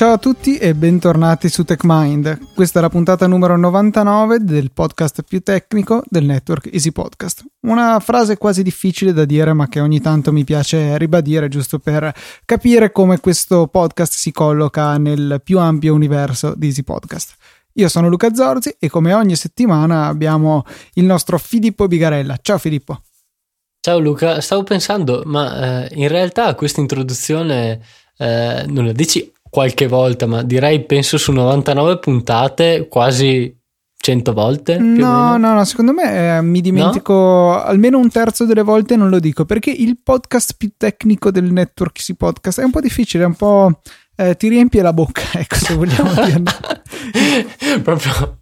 Ciao a tutti e bentornati su TechMind. Questa è la puntata numero 99 del podcast più tecnico del network Easy Podcast. Una frase quasi difficile da dire, ma che ogni tanto mi piace ribadire giusto per capire come questo podcast si colloca nel più ampio universo di Easy Podcast. Io sono Luca Zorzi e come ogni settimana abbiamo il nostro Filippo Bigarella. Ciao Filippo. Ciao Luca, stavo pensando, ma eh, in realtà questa introduzione eh, non la dici qualche volta, ma direi penso su 99 puntate quasi 100 volte. No, no, no, secondo me eh, mi dimentico no? almeno un terzo delle volte non lo dico perché il podcast più tecnico del network si podcast è un po' difficile, è un po' eh, ti riempie la bocca, ecco se vogliamo dire. Proprio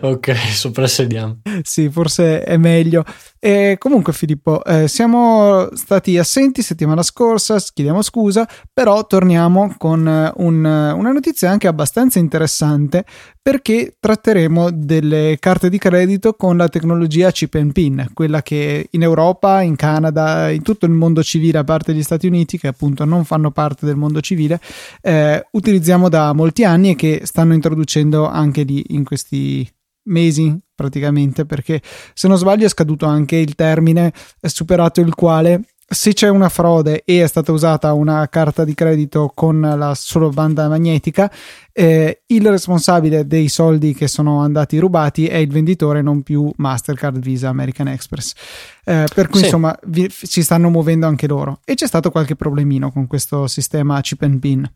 ok, soprassediamo. Sì, forse è meglio. E comunque, Filippo, eh, siamo stati assenti settimana scorsa, chiediamo scusa, però torniamo con eh, un, una notizia anche abbastanza interessante perché tratteremo delle carte di credito con la tecnologia chip and pin, quella che in Europa, in Canada, in tutto il mondo civile, a parte gli Stati Uniti, che appunto non fanno parte del mondo civile, eh, utilizziamo da molti anni e che stanno introducendo anche lì in questi mesi praticamente perché se non sbaglio è scaduto anche il termine superato il quale se c'è una frode e è stata usata una carta di credito con la solo banda magnetica, eh, il responsabile dei soldi che sono andati rubati è il venditore, non più Mastercard, Visa, American Express. Eh, per cui sì. insomma vi, si stanno muovendo anche loro. E c'è stato qualche problemino con questo sistema chip and pin.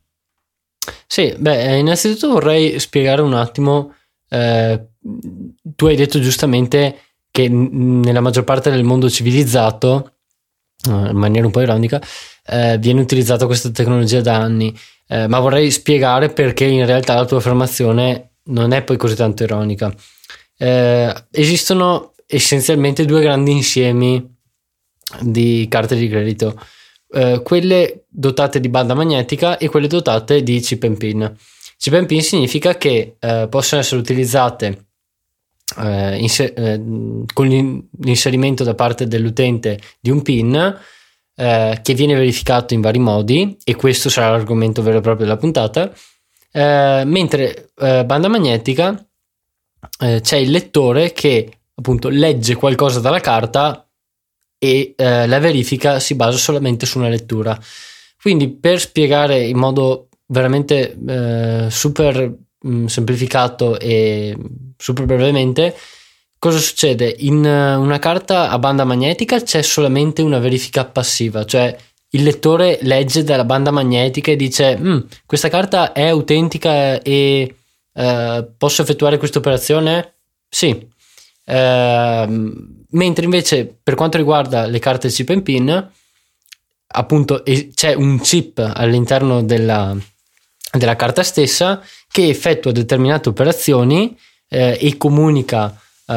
Sì, beh, innanzitutto vorrei spiegare un attimo. Eh, tu hai detto giustamente che nella maggior parte del mondo civilizzato eh, in maniera un po' ironica, eh, viene utilizzata questa tecnologia da anni, eh, ma vorrei spiegare perché in realtà la tua affermazione non è poi così tanto ironica. Eh, esistono essenzialmente due grandi insiemi di carte di credito, eh, quelle dotate di banda magnetica e quelle dotate di chip and pin. Chip and pin significa che eh, possono essere utilizzate eh, inser- eh, con l'inserimento da parte dell'utente di un PIN eh, che viene verificato in vari modi e questo sarà l'argomento vero e proprio della puntata, eh, mentre eh, banda magnetica eh, c'è il lettore che appunto legge qualcosa dalla carta e la verifica si basa solamente su una lettura. Quindi per spiegare in modo veramente super mm, semplificato e super brevemente, cosa succede? In eh, una carta a banda magnetica c'è solamente una verifica passiva, cioè il lettore legge dalla banda magnetica e dice mm, questa carta è autentica e uh, posso effettuare questa operazione? Sì. Uh, mentre invece per quanto riguarda le carte chip and pin, appunto c'è un chip all'interno della, della carta stessa che effettua determinate operazioni eh, e comunica eh,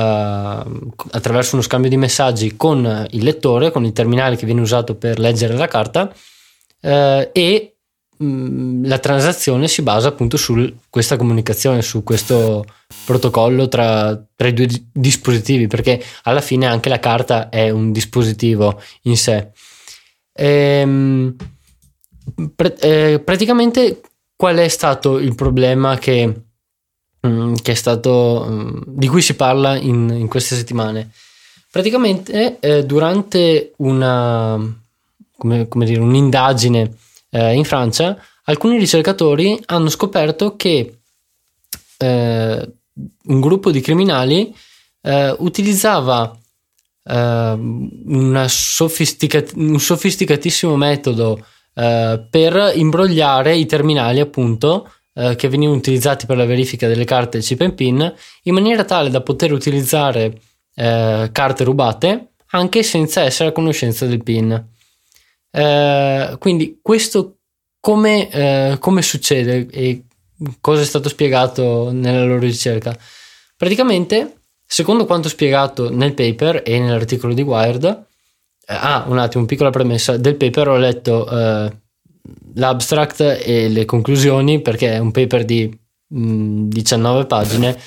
attraverso uno scambio di messaggi con il lettore, con il terminale che viene usato per leggere la carta eh, e mm, la transazione si basa appunto su questa comunicazione, su questo protocollo tra, tra i due dispositivi, perché alla fine anche la carta è un dispositivo in sé. Ehm, eh, praticamente qual è stato il problema che Mm, che è stato, mm, di cui si parla in, in queste settimane. Praticamente eh, durante una, come, come dire, un'indagine eh, in Francia, alcuni ricercatori hanno scoperto che eh, un gruppo di criminali eh, utilizzava eh, un sofisticatissimo metodo eh, per imbrogliare i terminali appunto eh, che venivano utilizzati per la verifica delle carte chip and pin in maniera tale da poter utilizzare eh, carte rubate anche senza essere a conoscenza del PIN. Eh, quindi questo come, eh, come succede e cosa è stato spiegato nella loro ricerca? Praticamente, secondo quanto spiegato nel paper e nell'articolo di Wired, ah, un attimo, piccola premessa, del paper ho letto eh, l'abstract e le conclusioni perché è un paper di mh, mm, 19 pagine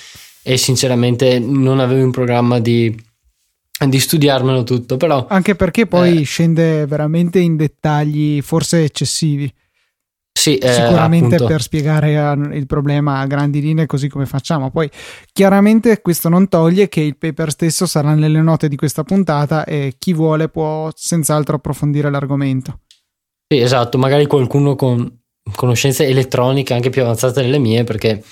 e sinceramente non avevo in programma di, di studiarmelo tutto però anche perché poi eh, scende veramente in dettagli forse eccessivi Sì, eh, sicuramente appunto. per spiegare eh, il problema a grandi linee così come facciamo. Poi chiaramente questo non toglie che il paper stesso sarà nelle note di questa puntata e chi vuole può senz'altro approfondire l'argomento. Sì, esatto, magari qualcuno con conoscenze elettroniche anche più avanzate delle mie perché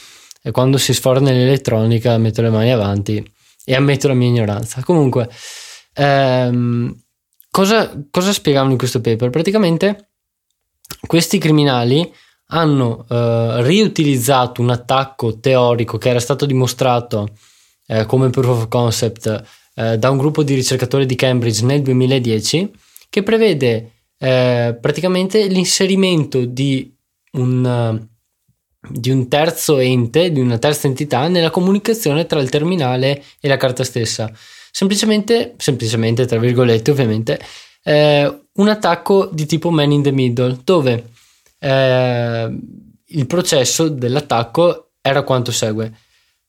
quando si sforna nell'elettronica metto le mani avanti e ammetto la mia ignoranza. Comunque, ehm, cosa, cosa spiegavano in questo paper? Praticamente questi criminali hanno eh, riutilizzato un attacco teorico che era stato dimostrato eh, come proof of concept eh, da un gruppo di ricercatori di Cambridge nel 2010 che prevede eh, praticamente l'inserimento di un, di un terzo ente, di una terza entità nella comunicazione tra il terminale e la carta stessa. Semplicemente, semplicemente tra virgolette ovviamente, eh, un attacco di tipo man in the middle, dove eh, il processo dell'attacco era quanto segue.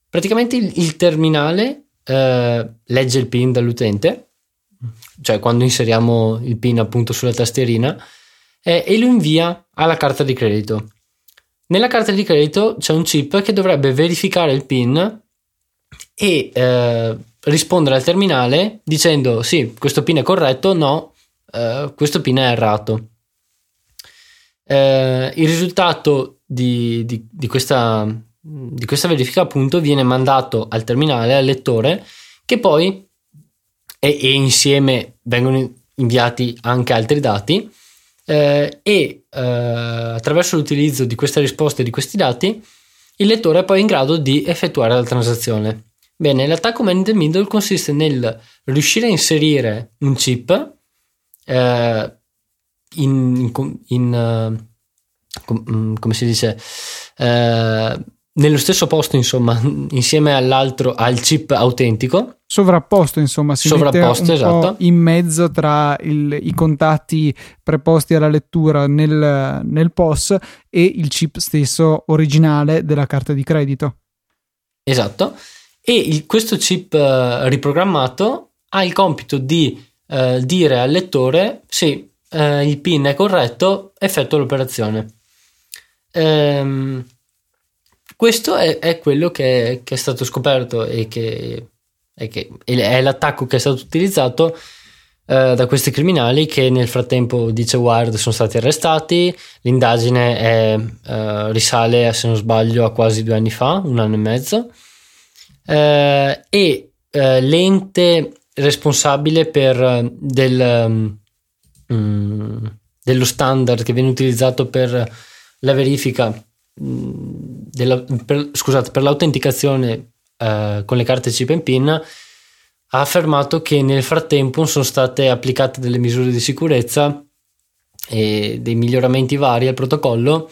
Praticamente il, il terminale eh, legge il PIN dall'utente, cioè quando inseriamo il PIN appunto sulla tastierina, eh, e lo invia alla carta di credito. Nella carta di credito c'è un chip che dovrebbe verificare il PIN e eh, rispondere al terminale dicendo sì, questo PIN è corretto, no, eh, questo PIN è errato. Eh, il risultato di, di, di, questa, di questa verifica appunto viene mandato al terminale, al lettore, che poi e, e insieme vengono inviati anche altri dati eh, e eh, attraverso l'utilizzo di queste risposte e di questi dati il lettore è poi in grado di effettuare la transazione. Bene, l'attacco man in the middle consiste nel riuscire a inserire un chip eh, in, in, in uh, com, mm, come si dice? Eh, nello stesso posto insomma insieme all'altro al chip autentico. Sovrapposto insomma si sovrapposto, esatto. in mezzo tra il, i contatti preposti alla lettura nel, nel POS e il chip stesso originale della carta di credito. Esatto. E il, questo chip uh, riprogrammato ha il compito di uh, dire al lettore sì uh, il pin è corretto effettua l'operazione ehm, questo è, è quello che, che, è stato scoperto e che, e che, è l'attacco che è stato utilizzato eh, da questi criminali che nel frattempo, dice Wired, sono stati arrestati. L'indagine è, eh, risale, se non sbaglio, a quasi due anni fa, un anno e mezzo. Eh, e eh, l'ente responsabile per del, um, dello standard che viene utilizzato per la verifica della, per, scusate, per l'autenticazione eh, con le carte chip and PIN ha affermato che nel frattempo sono state applicate delle misure di sicurezza e dei miglioramenti vari al protocollo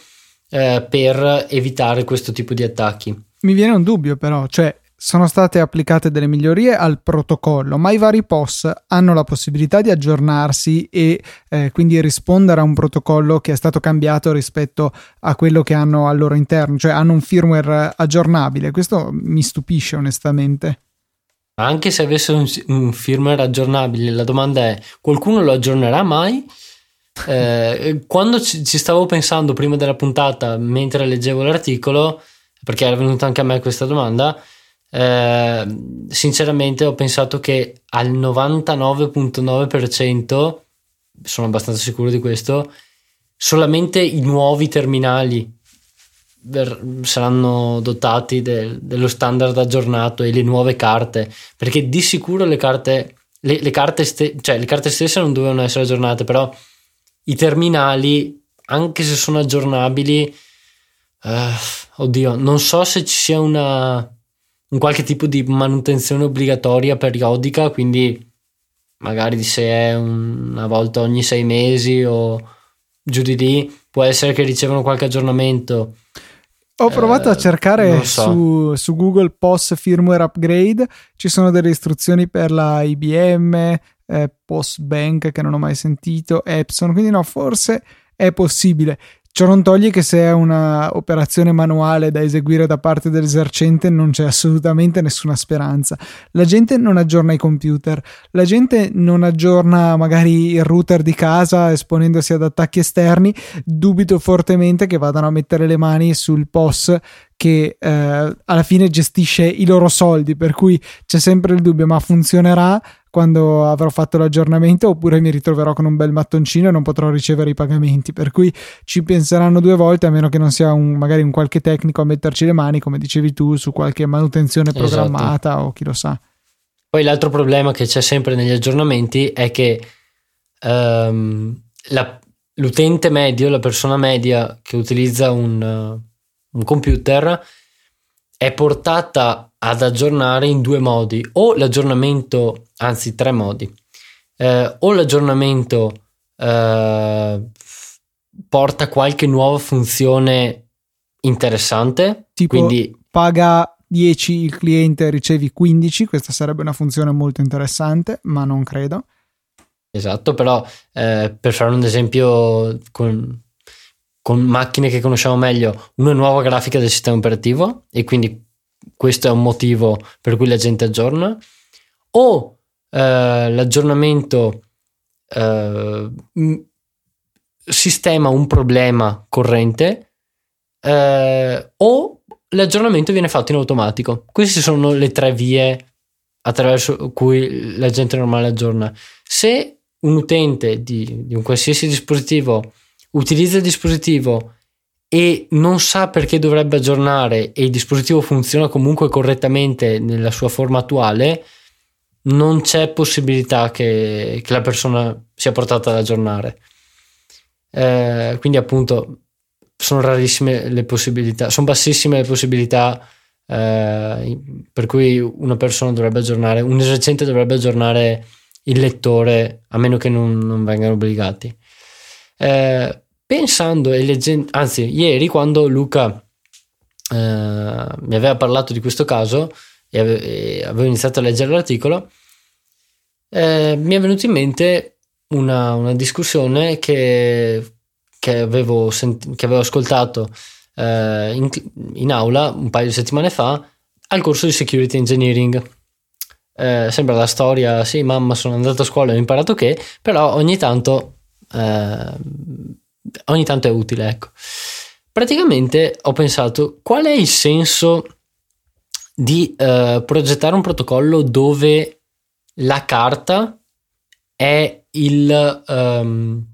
eh, per evitare questo tipo di attacchi. Mi viene un dubbio però, cioè sono state applicate delle migliorie al protocollo, ma i vari POS hanno la possibilità di aggiornarsi e eh, quindi rispondere a un protocollo che è stato cambiato rispetto a quello che hanno al loro interno, cioè hanno un firmware aggiornabile. Questo mi stupisce onestamente. Anche se avesse un, un firmware aggiornabile, la domanda è: qualcuno lo aggiornerà mai? Eh, quando ci, ci stavo pensando prima della puntata, mentre leggevo l'articolo, perché era venuta anche a me questa domanda, eh, sinceramente ho pensato che al 99.9% sono abbastanza sicuro di questo solamente i nuovi terminali saranno dotati de, dello standard aggiornato e le nuove carte perché di sicuro le carte le, le carte ste, cioè le carte stesse non dovevano essere aggiornate però i terminali anche se sono aggiornabili uh, oddio non so se ci sia una un qualche tipo di manutenzione obbligatoria periodica, quindi magari se è una volta ogni sei mesi o giù di lì, può essere che ricevono qualche aggiornamento. Ho provato eh, a cercare so. su, su, Google POS firmware upgrade, ci sono delle istruzioni per la IBM, eh, POS Bank che non ho mai sentito, Epson, quindi no, forse è possibile. Ciò non toglie che se è una operazione manuale da eseguire da parte dell'esercente non c'è assolutamente nessuna speranza. La gente non aggiorna i computer, la gente non aggiorna magari il router di casa esponendosi ad attacchi esterni. Dubito fortemente che vadano a mettere le mani sul POS che eh, alla fine gestisce i loro soldi, per cui c'è sempre il dubbio, ma funzionerà quando avrò fatto l'aggiornamento oppure mi ritroverò con un bel mattoncino e non potrò ricevere i pagamenti, per cui ci penseranno due volte a meno che non sia un, magari un qualche tecnico a metterci le mani, come dicevi tu, su qualche manutenzione esatto. programmata esatto. o chi lo sa. Poi l'altro problema che c'è sempre negli aggiornamenti è che um, la, l'utente medio, la persona media che utilizza un un computer è portata ad aggiornare in due modi, o l'aggiornamento, anzi tre modi, eh, o l'aggiornamento eh, porta qualche nuova funzione interessante, tipo quindi paga 10 il cliente ricevi 15, questa sarebbe una funzione molto interessante, ma non credo. Esatto, però eh, per fare un esempio con, con macchine che conosciamo meglio una nuova grafica del sistema operativo e quindi questo è un motivo per cui la gente aggiorna o eh, l'aggiornamento eh, sistema un problema corrente eh, o l'aggiornamento viene fatto in automatico. Queste sono le tre vie attraverso cui la gente normale aggiorna. Se un utente di, di un qualsiasi dispositivo utilizza il dispositivo e non sa perché dovrebbe aggiornare e il dispositivo funziona comunque correttamente nella sua forma attuale, non c'è possibilità che, che la persona sia portata ad aggiornare. Eh, quindi appunto sono rarissime le possibilità, sono bassissime le possibilità eh, per cui una persona dovrebbe aggiornare, un esercente dovrebbe aggiornare il lettore a meno che non, non vengano obbligati. Eh, pensando e leggendo, anzi, ieri quando Luca eh, mi aveva parlato di questo caso e, ave- e avevo iniziato a leggere l'articolo, eh, mi è venuta in mente una, una discussione che, che, avevo sent- che, avevo ascoltato eh, in, in, aula un paio di settimane fa al corso di security engineering. Eh, sembra la storia, sì, mamma, sono andato a scuola e ho imparato che, però ogni tanto eh, ogni tanto è utile, ecco. Praticamente ho pensato qual è il senso di uh, progettare un protocollo dove la carta è il um,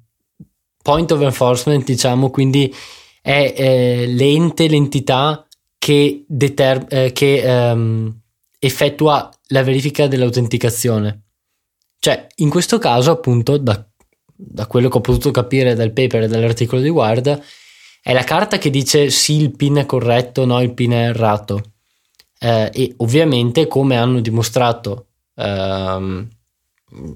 point of enforcement, diciamo, quindi è eh, l'ente, l'entità che, deter- eh, che um, effettua la verifica dell'autenticazione. Cioè, in questo caso, appunto, da da quello che ho potuto capire dal paper e dall'articolo di Wired, è la carta che dice sì, il pin è corretto, no, il pin è errato. Eh, e ovviamente, come hanno dimostrato ehm,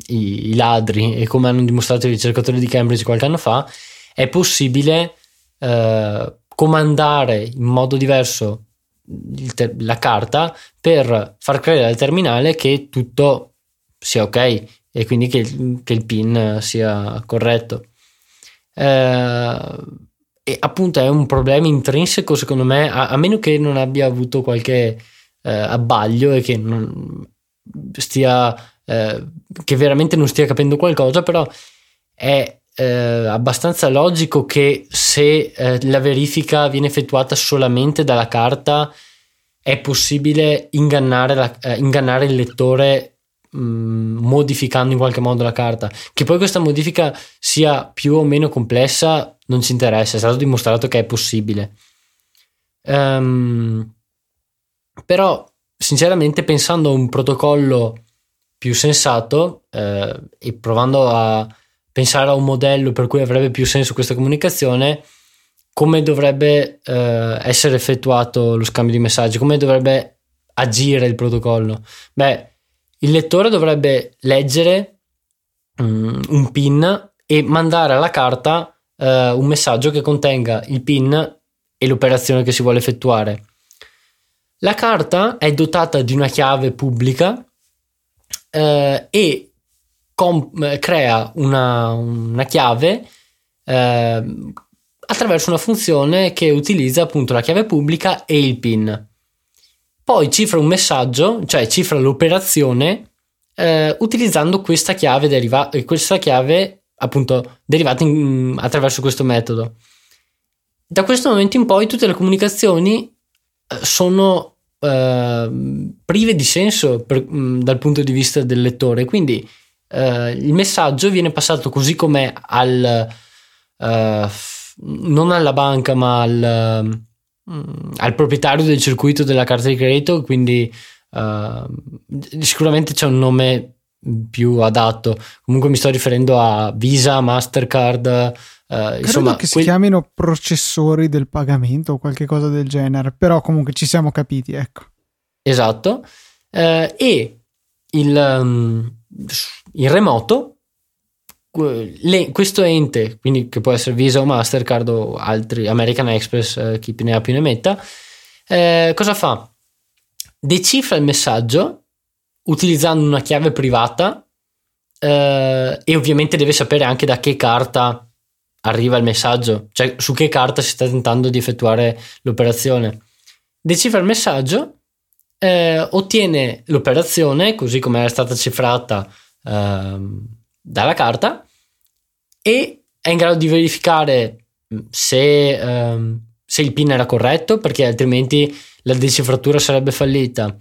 i, i, ladri e come hanno dimostrato i ricercatori di Cambridge qualche anno fa, è possibile eh, comandare in modo diverso la carta per far credere al terminale che tutto sia ok e quindi che, che il pin sia corretto. Eh, e appunto è un problema intrinseco secondo me, a, a meno che non abbia avuto qualche eh, abbaglio e che non stia eh, che veramente non stia capendo qualcosa, però è eh, abbastanza logico che se eh, la verifica viene effettuata solamente dalla carta è possibile ingannare, la, eh, ingannare il lettore modificando in qualche modo la carta. Che poi questa modifica sia più o meno complessa non ci interessa, è stato dimostrato che è possibile. Um, però, sinceramente, pensando a un protocollo più sensato eh, e provando a pensare a un modello per cui avrebbe più senso questa comunicazione, come dovrebbe eh, essere effettuato lo scambio di messaggi, come dovrebbe agire il protocollo? Beh, il lettore dovrebbe leggere um, un PIN e mandare alla carta uh, un messaggio che contenga il PIN e l'operazione che si vuole effettuare. La carta è dotata di una chiave pubblica uh, e com- crea una, una chiave uh, attraverso una funzione che utilizza appunto la chiave pubblica e il PIN. Poi cifra un messaggio, cioè cifra l'operazione eh, utilizzando questa chiave, deriva- questa chiave appunto derivata in, attraverso questo metodo. Da questo momento in poi tutte le comunicazioni eh, sono eh, prive di senso per, mh, dal punto di vista del lettore, quindi eh, il messaggio viene passato così com'è al uh, non alla banca ma al, al, proprietario del circuito della carta di credito quindi uh, sicuramente c'è un nome più adatto comunque mi sto riferendo a Visa, Mastercard Uh, insomma, che si chiamino processori del pagamento o qualche cosa del genere, però comunque ci siamo capiti, ecco. Esatto. Uh, e il, um, in remoto le, questo ente, quindi che può essere Visa o Mastercard o altri, American Express, eh, chi ne ha più ne metta, eh, cosa fa? Decifra il messaggio utilizzando una chiave privata eh, e ovviamente deve sapere anche da che carta arriva il messaggio, cioè su che carta si sta tentando di effettuare l'operazione. Decifra il messaggio eh, ottiene l'operazione così come era stata cifrata eh, dalla carta e è in grado di verificare mm, se, ehm, se, il PIN era corretto perché altrimenti la decifratura sarebbe fallita,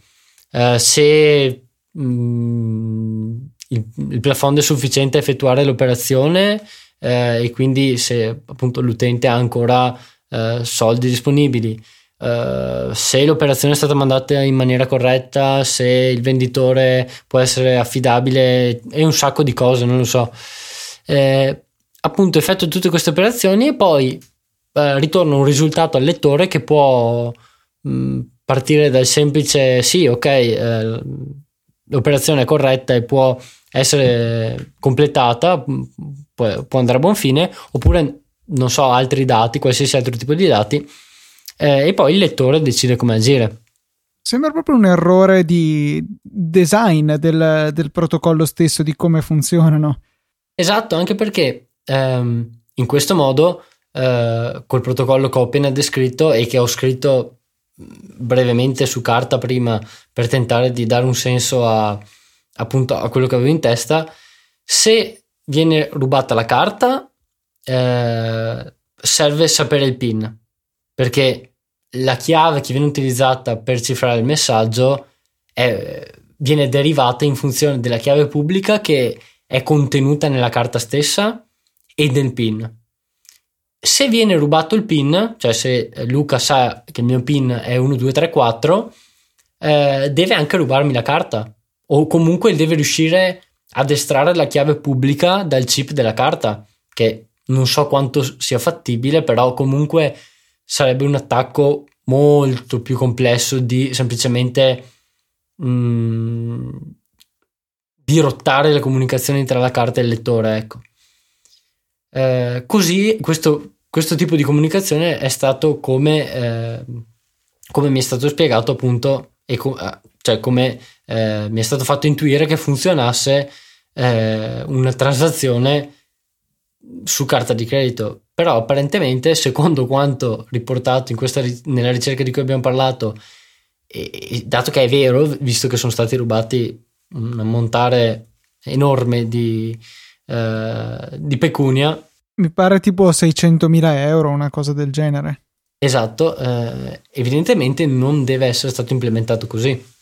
eh, se mm, il, il plafond è sufficiente a effettuare l'operazione eh, e quindi se appunto l'utente ha ancora eh, soldi disponibili. Uh, se l'operazione è stata mandata in maniera corretta, se il venditore può essere affidabile e un sacco di cose, non lo so. Eh, appunto, effettua tutte queste operazioni e poi eh, ritorna un risultato al lettore che può mh, mm, partire dal semplice sì, ok, eh, l'operazione è corretta e può essere completata, può, può andare a buon fine, oppure non so, altri dati, qualsiasi altro tipo di dati eh, e poi il lettore decide come agire. Sembra proprio un errore di design del, del protocollo stesso, di come funzionano. Esatto, anche perché ehm, in questo modo, eh, col protocollo che ho appena descritto e che ho scritto brevemente su carta prima per tentare di dare un senso a, appunto a quello che avevo in testa, se viene rubata la carta, eh, serve sapere il PIN perché la chiave che viene utilizzata per cifrare il messaggio è, viene derivata in funzione della chiave pubblica che è contenuta nella carta stessa e del PIN. Se viene rubato il PIN, cioè se Luca sa che il mio PIN è 1234, eh, deve anche rubarmi la carta o comunque deve riuscire ad estrarre la chiave pubblica dal chip della carta, che non so quanto sia fattibile, però comunque sarebbe un attacco molto più complesso di semplicemente mh, mm, dirottare le comunicazioni tra la carta e il lettore. Ecco. Eh, così questo, questo, tipo di comunicazione è stato come, eh, come mi è stato spiegato appunto e co- eh, cioè come eh, mi è stato fatto intuire che funzionasse eh, una transazione su carta di credito. Però apparentemente secondo quanto riportato questa, nella ricerca di cui abbiamo parlato e, e, dato che è vero visto che sono stati rubati un ammontare enorme di, eh, di pecunia. Mi pare tipo 600.000 euro una cosa del genere. Esatto eh, evidentemente non deve essere stato implementato così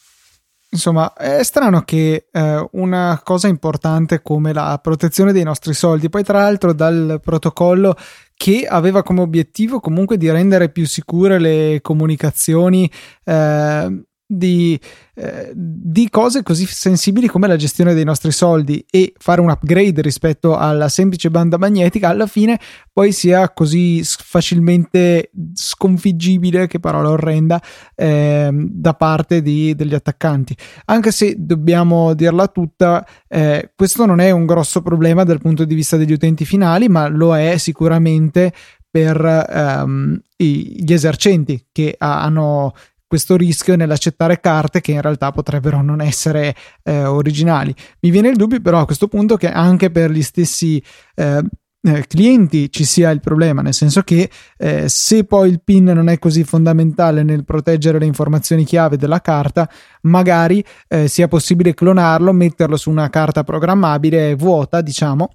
Insomma, è strano che eh, una cosa importante come la protezione dei nostri soldi, poi tra l'altro dal protocollo che aveva come obiettivo comunque di rendere più sicure le comunicazioni eh, di, eh, di, cose così sensibili come la gestione dei nostri soldi e fare un upgrade rispetto alla semplice banda magnetica alla fine poi sia così facilmente sconfiggibile che parola orrenda eh, da parte di, degli attaccanti. Anche se dobbiamo dirla tutta eh, questo non è un grosso problema dal punto di vista degli utenti finali ma lo è sicuramente per ehm, gli esercenti che hanno questo rischio nell'accettare carte che in realtà potrebbero non essere eh, originali. Mi viene il dubbio però a questo punto che anche per gli stessi eh, eh, clienti ci sia il problema, nel senso che eh, se poi il PIN non è così fondamentale nel proteggere le informazioni chiave della carta, magari eh, sia possibile clonarlo, metterlo su una carta programmabile vuota, diciamo,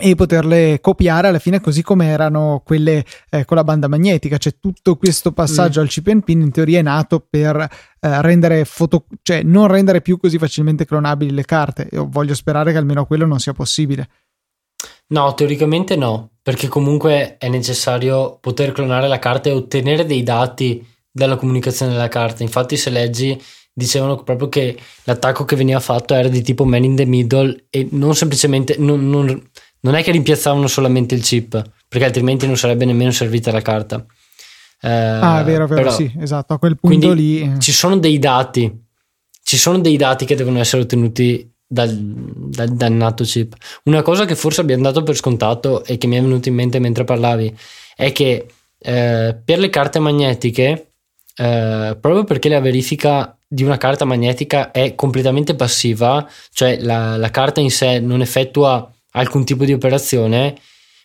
e poterle copiare alla fine così come erano quelle eh, con la banda magnetica. Cioè tutto questo passaggio mm. al chip and pin in teoria è nato per eh, rendere foto, cioè non rendere più così facilmente clonabili le carte. Io voglio sperare che almeno quello non sia possibile. No, teoricamente no, perché comunque è necessario poter clonare la carta e ottenere dei dati dalla comunicazione della carta. Infatti, se leggi dicevano proprio che l'attacco che veniva fatto era di tipo man in the middle e non semplicemente non, non, non è che rimpiazzavano solamente il chip, perché altrimenti non sarebbe nemmeno servita la carta. Eh, ah, è vero, è vero, però, sì, esatto, a quel punto lì. Eh. Ci sono dei dati, ci sono dei dati che devono essere ottenuti dal, dal dannato chip. Una cosa che forse abbiamo dato per scontato e che mi è venuto in mente mentre parlavi è che eh, per le carte magnetiche, eh, proprio perché la verifica di una carta magnetica è completamente passiva, cioè la, la carta in sé non effettua alcun tipo di operazione,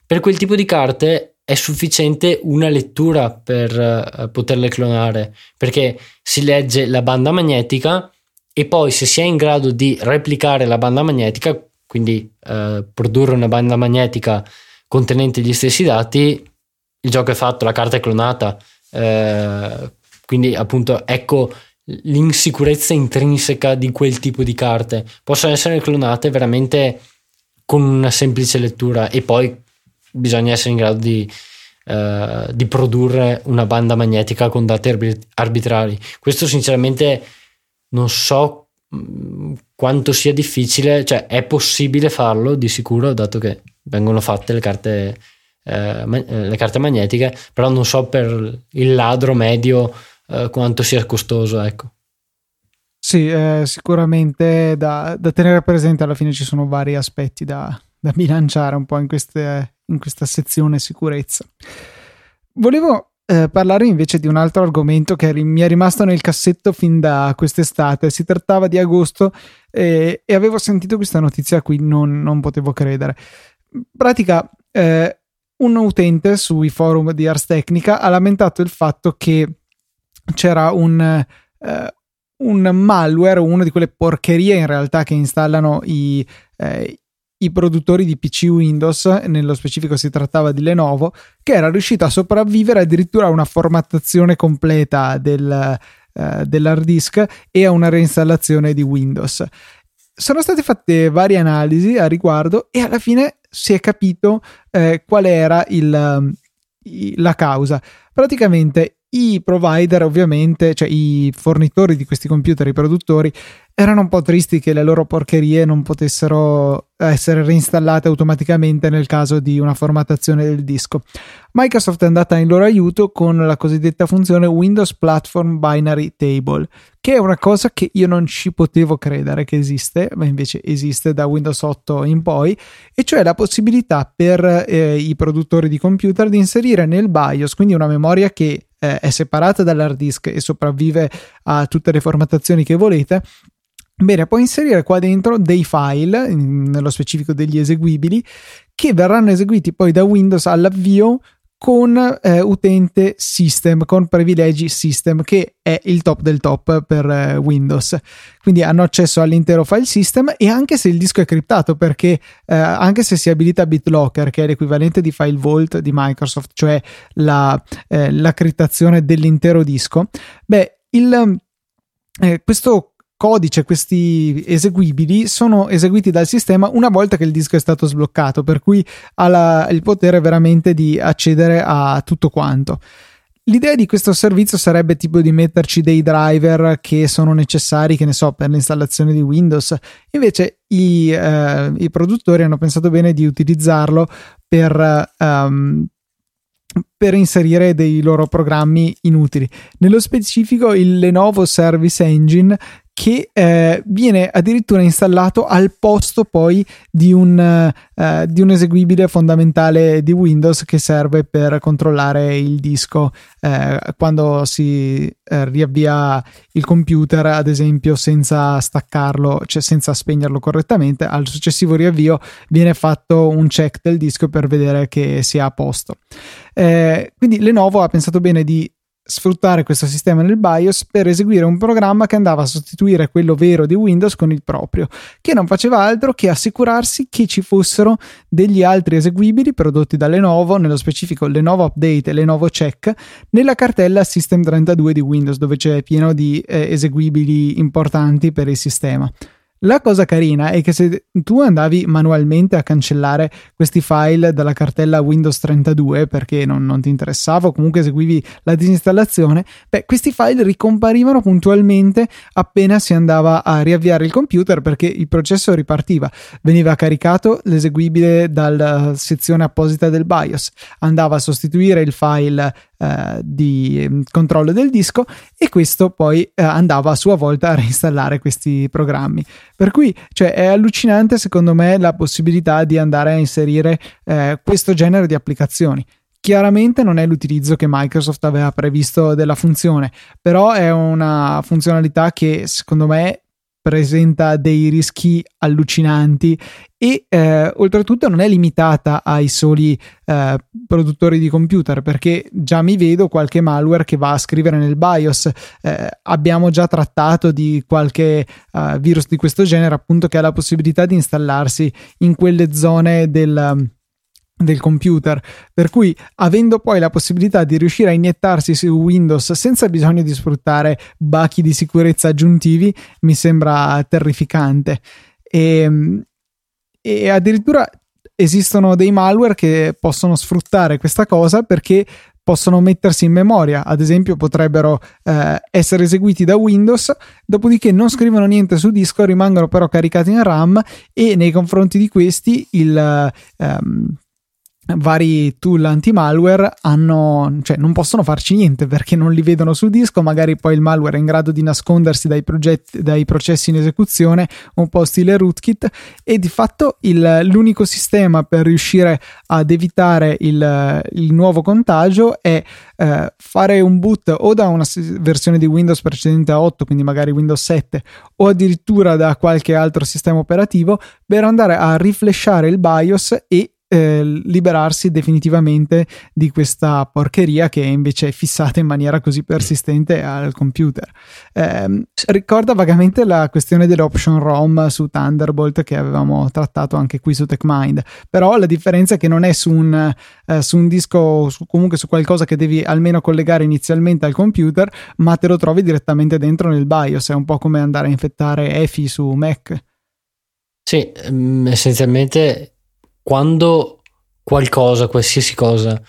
per quel tipo di carte è sufficiente una lettura per uh, poterle clonare, perché si legge la banda magnetica e poi se si è in grado di replicare la banda magnetica, quindi uh, produrre una banda magnetica contenente gli stessi dati, il gioco è fatto, la carta è clonata. Uh, quindi appunto ecco l'insicurezza intrinseca di quel tipo di carte. Possono essere clonate veramente con una semplice lettura e poi bisogna essere in grado di, uh, di produrre una banda magnetica con dati arbitrari. Questo sinceramente non so mm, quanto sia difficile, cioè è possibile farlo di sicuro, dato che vengono fatte le carte, eh, le carte magnetiche, però non so per il ladro medio eh, quanto sia costoso, ecco. Sì, eh, sicuramente da, da, tenere presente, alla fine ci sono vari aspetti da, da bilanciare un po' in, queste, in, questa sezione sicurezza. Volevo eh, parlare invece di un altro argomento che mi è rimasto nel cassetto fin da quest'estate. Si trattava di agosto eh, e avevo sentito questa notizia qui, non, non potevo credere. In pratica, eh, un utente sui forum di Ars Technica ha lamentato il fatto che c'era un eh, un malware, una di quelle porcherie in realtà che installano i, eh, i produttori di PC Windows, nello specifico si trattava di Lenovo, che era riuscito a sopravvivere addirittura a una formattazione completa del, eh, dell'hard disk e a una reinstallazione di Windows. Sono state fatte varie analisi a riguardo e alla fine si è capito eh, qual era il, la causa. Praticamente i provider ovviamente, cioè i fornitori di questi computer, i produttori, erano un po' tristi che le loro porcherie non potessero essere reinstallate automaticamente nel caso di una formattazione del disco. Microsoft è andata in loro aiuto con la cosiddetta funzione Windows Platform Binary Table, che è una cosa che io non ci potevo credere che esiste, ma invece esiste da Windows 8 in poi, e cioè la possibilità per eh, i produttori di computer di inserire nel BIOS, quindi una memoria che eh, è separata dall'hard disk e sopravvive a tutte le formattazioni che volete, Bene, puoi inserire qua dentro dei file, nello specifico degli eseguibili, che verranno eseguiti poi da Windows all'avvio con eh, utente system, con privilegi system, che è il top del top per eh, Windows. Quindi hanno accesso all'intero file system e anche se il disco è criptato, perché eh, anche se si abilita BitLocker, che è l'equivalente di File Vault di Microsoft, cioè la, eh, la criptazione dell'intero disco, beh, il, eh, questo codice, questi eseguibili sono eseguiti dal sistema una volta che il disco è stato sbloccato, per cui ha la, il potere veramente di accedere a tutto quanto. L'idea di questo servizio sarebbe tipo di metterci dei driver che sono necessari, che ne so, per l'installazione di Windows. Invece i, eh, i produttori hanno pensato bene di utilizzarlo per, um, per inserire dei loro programmi inutili. Nello specifico il Lenovo Service Engine che eh, viene addirittura installato al posto poi di un, eh, di un, eseguibile fondamentale di Windows che serve per controllare il disco eh, quando si eh, riavvia il computer, ad esempio, senza staccarlo, cioè senza spegnerlo correttamente. Al successivo riavvio viene fatto un check del disco per vedere che sia a posto. Eh, quindi Lenovo ha pensato bene di sfruttare questo sistema nel BIOS per eseguire un programma che andava a sostituire quello vero di Windows con il proprio, che non faceva altro che assicurarsi che ci fossero degli altri eseguibili prodotti da Lenovo, nello specifico Lenovo Update e Lenovo Check, nella cartella System32 di Windows, dove c'è pieno di eh, eseguibili importanti per il sistema. La cosa carina è che se tu andavi manualmente a cancellare questi file dalla cartella Windows 32 perché non, non ti interessava o comunque eseguivi la disinstallazione, beh, questi file ricomparivano puntualmente appena si andava a riavviare il computer perché il processo ripartiva. Veniva caricato l'eseguibile dalla sezione apposita del BIOS, andava a sostituire il file eh, di mm, controllo del disco e questo poi eh, andava a sua volta a reinstallare questi programmi. Per cui cioè, è allucinante secondo me la possibilità di andare a inserire eh, questo genere di applicazioni. Chiaramente non è l'utilizzo che Microsoft aveva previsto della funzione, però è una funzionalità che secondo me presenta dei rischi allucinanti e eh, oltretutto non è limitata ai soli eh, produttori di computer perché già mi vedo qualche malware che va a scrivere nel BIOS. Eh, abbiamo già trattato di qualche uh, virus di questo genere appunto che ha la possibilità di installarsi in quelle zone del del computer, per cui avendo poi la possibilità di riuscire a iniettarsi su Windows senza bisogno di sfruttare bachi di sicurezza aggiuntivi mi sembra terrificante. E, ehm, e addirittura esistono dei malware che possono sfruttare questa cosa perché possono mettersi in memoria, ad esempio potrebbero eh, essere eseguiti da Windows, dopodiché non scrivono niente su disco, rimangono però caricati in RAM e nei confronti di questi il, ehm, vari tool anti-malware hanno, cioè non possono farci niente perché non li vedono sul disco, magari poi il malware è in grado di nascondersi dai, progetti, dai processi in esecuzione, un po' stile rootkit e di fatto il, l'unico sistema per riuscire ad evitare il, il nuovo contagio è eh, fare un boot o da una versione di Windows precedente a 8, quindi magari Windows 7 o addirittura da qualche altro sistema operativo per andare a rifleshare il BIOS e eh, liberarsi definitivamente di questa porcheria che invece è fissata in maniera così persistente al computer. Eh, ricorda vagamente la questione dell'option ROM su Thunderbolt che avevamo trattato anche qui su TechMind, però la differenza è che non è su un, eh, su un disco, su, comunque su qualcosa che devi almeno collegare inizialmente al computer, ma te lo trovi direttamente dentro nel BIOS, è un po' come andare a infettare EFI su Mac. Sì, mm, essenzialmente quando qualcosa, qualsiasi cosa,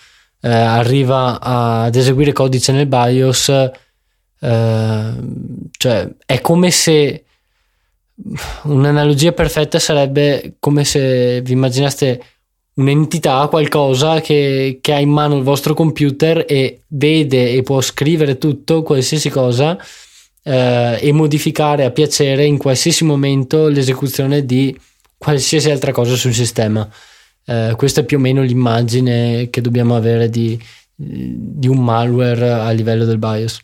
eh, arriva ad eseguire codice nel BIOS, eh, cioè è come se un'analogia perfetta sarebbe come se vi immaginaste un'entità, qualcosa che, che, ha in mano il vostro computer e vede e può scrivere tutto, qualsiasi cosa, eh, e modificare a piacere in qualsiasi momento l'esecuzione di qualsiasi altra cosa sul sistema. Eh, questa è più o meno l'immagine che dobbiamo avere di, di un malware a livello del BIOS.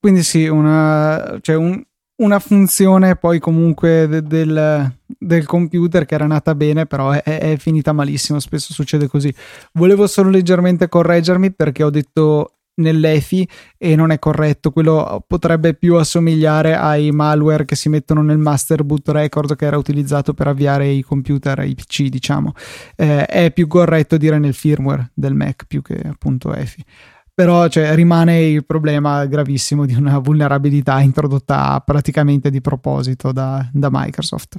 Quindi sì, una, cioè un, una funzione poi comunque de, del, del, computer che era nata bene, però è, è, finita malissimo. Spesso succede così. Volevo solo leggermente correggermi perché ho detto nell'EFI e non è corretto. Quello potrebbe più assomigliare ai malware che si mettono nel master boot record che era utilizzato per avviare i computer, i PC, diciamo. Eh, è più corretto dire nel firmware del Mac più che appunto EFI. Però cioè, rimane il problema gravissimo di una vulnerabilità introdotta praticamente di proposito da, da Microsoft.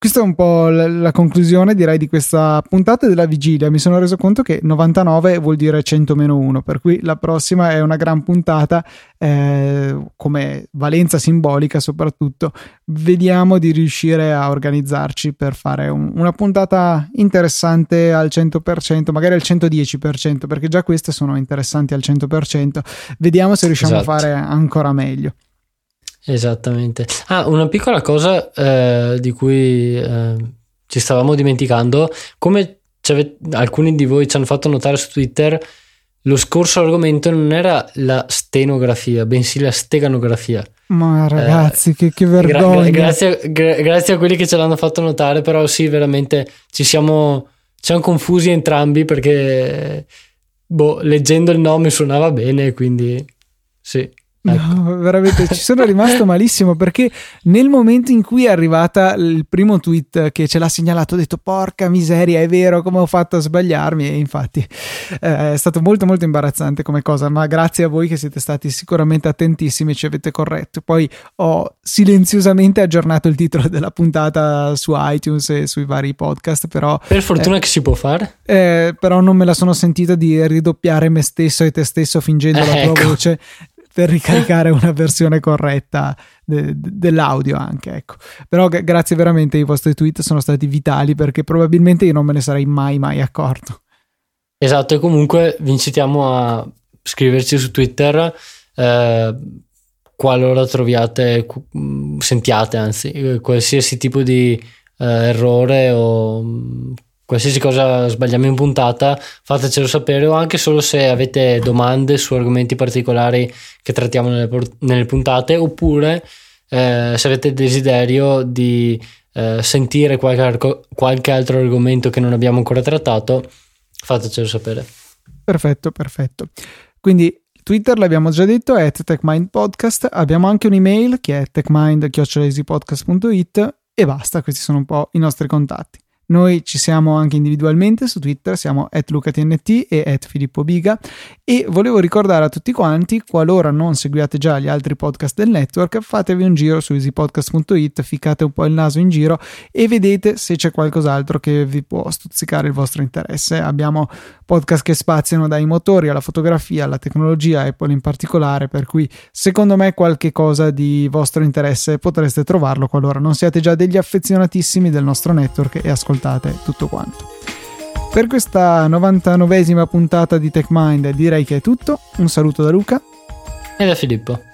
Questa è un po' la, conclusione, direi, di questa puntata della vigilia. Mi sono reso conto che 99 vuol dire 100 meno 1, per cui la prossima è una gran puntata eh, come valenza simbolica soprattutto. Vediamo di riuscire a organizzarci per fare un, una puntata interessante al 100%, magari al 110%, perché già queste sono interessanti al 100%. Vediamo se riusciamo esatto. a fare ancora meglio. Esattamente. Ah, una piccola cosa eh, di cui eh, ci stavamo dimenticando, come alcuni di voi ci hanno fatto notare su Twitter, lo scorso argomento non era la stenografia, bensì la steganografia. Ma ragazzi, eh, che, che, vergogna! Gra- grazie, gra- grazie, a quelli che ce l'hanno fatto notare, però sì, veramente ci siamo, ci siamo confusi entrambi perché boh, leggendo il nome suonava bene, quindi sì. Ecco. No, veramente ci sono rimasto malissimo perché nel momento in cui è arrivata il primo tweet che ce l'ha segnalato ho detto porca miseria è vero come ho fatto a sbagliarmi e infatti eh, è stato molto molto imbarazzante come cosa ma grazie a voi che siete stati sicuramente attentissimi e ci avete corretto poi ho silenziosamente aggiornato il titolo della puntata su iTunes e sui vari podcast però per fortuna eh, che si può fare eh, però non me la sono sentita di ridoppiare me stesso e te stesso fingendo la tua ecco. voce per ricaricare una versione corretta de- de- dell'audio anche ecco. però g- grazie veramente i vostri tweet sono stati vitali perché probabilmente io non me ne sarei mai mai accorto esatto e comunque vi incitiamo a scriverci su Twitter eh, qualora troviate sentiate anzi qualsiasi tipo di eh, errore o qualsiasi cosa sbagliamo in puntata, fatecelo sapere o anche solo se avete domande su argomenti particolari che trattiamo nelle, nelle puntate oppure eh, se avete desiderio di eh, sentire qualche, qualche altro argomento che non abbiamo ancora trattato, fatecelo sapere. Perfetto, perfetto. Quindi Twitter l'abbiamo già detto è TechMindPodcast, abbiamo anche un'email che è techmind.it e basta, questi sono un po' i nostri contatti. Noi ci siamo anche individualmente su Twitter, siamo at lucatnt e at Filippo Biga e volevo ricordare a tutti quanti, qualora non seguiate già gli altri podcast del network, fatevi un giro su easypodcast.it, ficcate un po' il naso in giro e vedete se c'è qualcos'altro che vi può stuzzicare il vostro interesse. Abbiamo podcast che spaziano dai motori alla fotografia, alla tecnologia, Apple in particolare, per cui secondo me qualche cosa di vostro interesse potreste trovarlo qualora non siate già degli affezionatissimi del nostro network e ascoltate tutto quanto. Per questa 99esima puntata di TechMind direi che è tutto. Un saluto da Luca e da Filippo.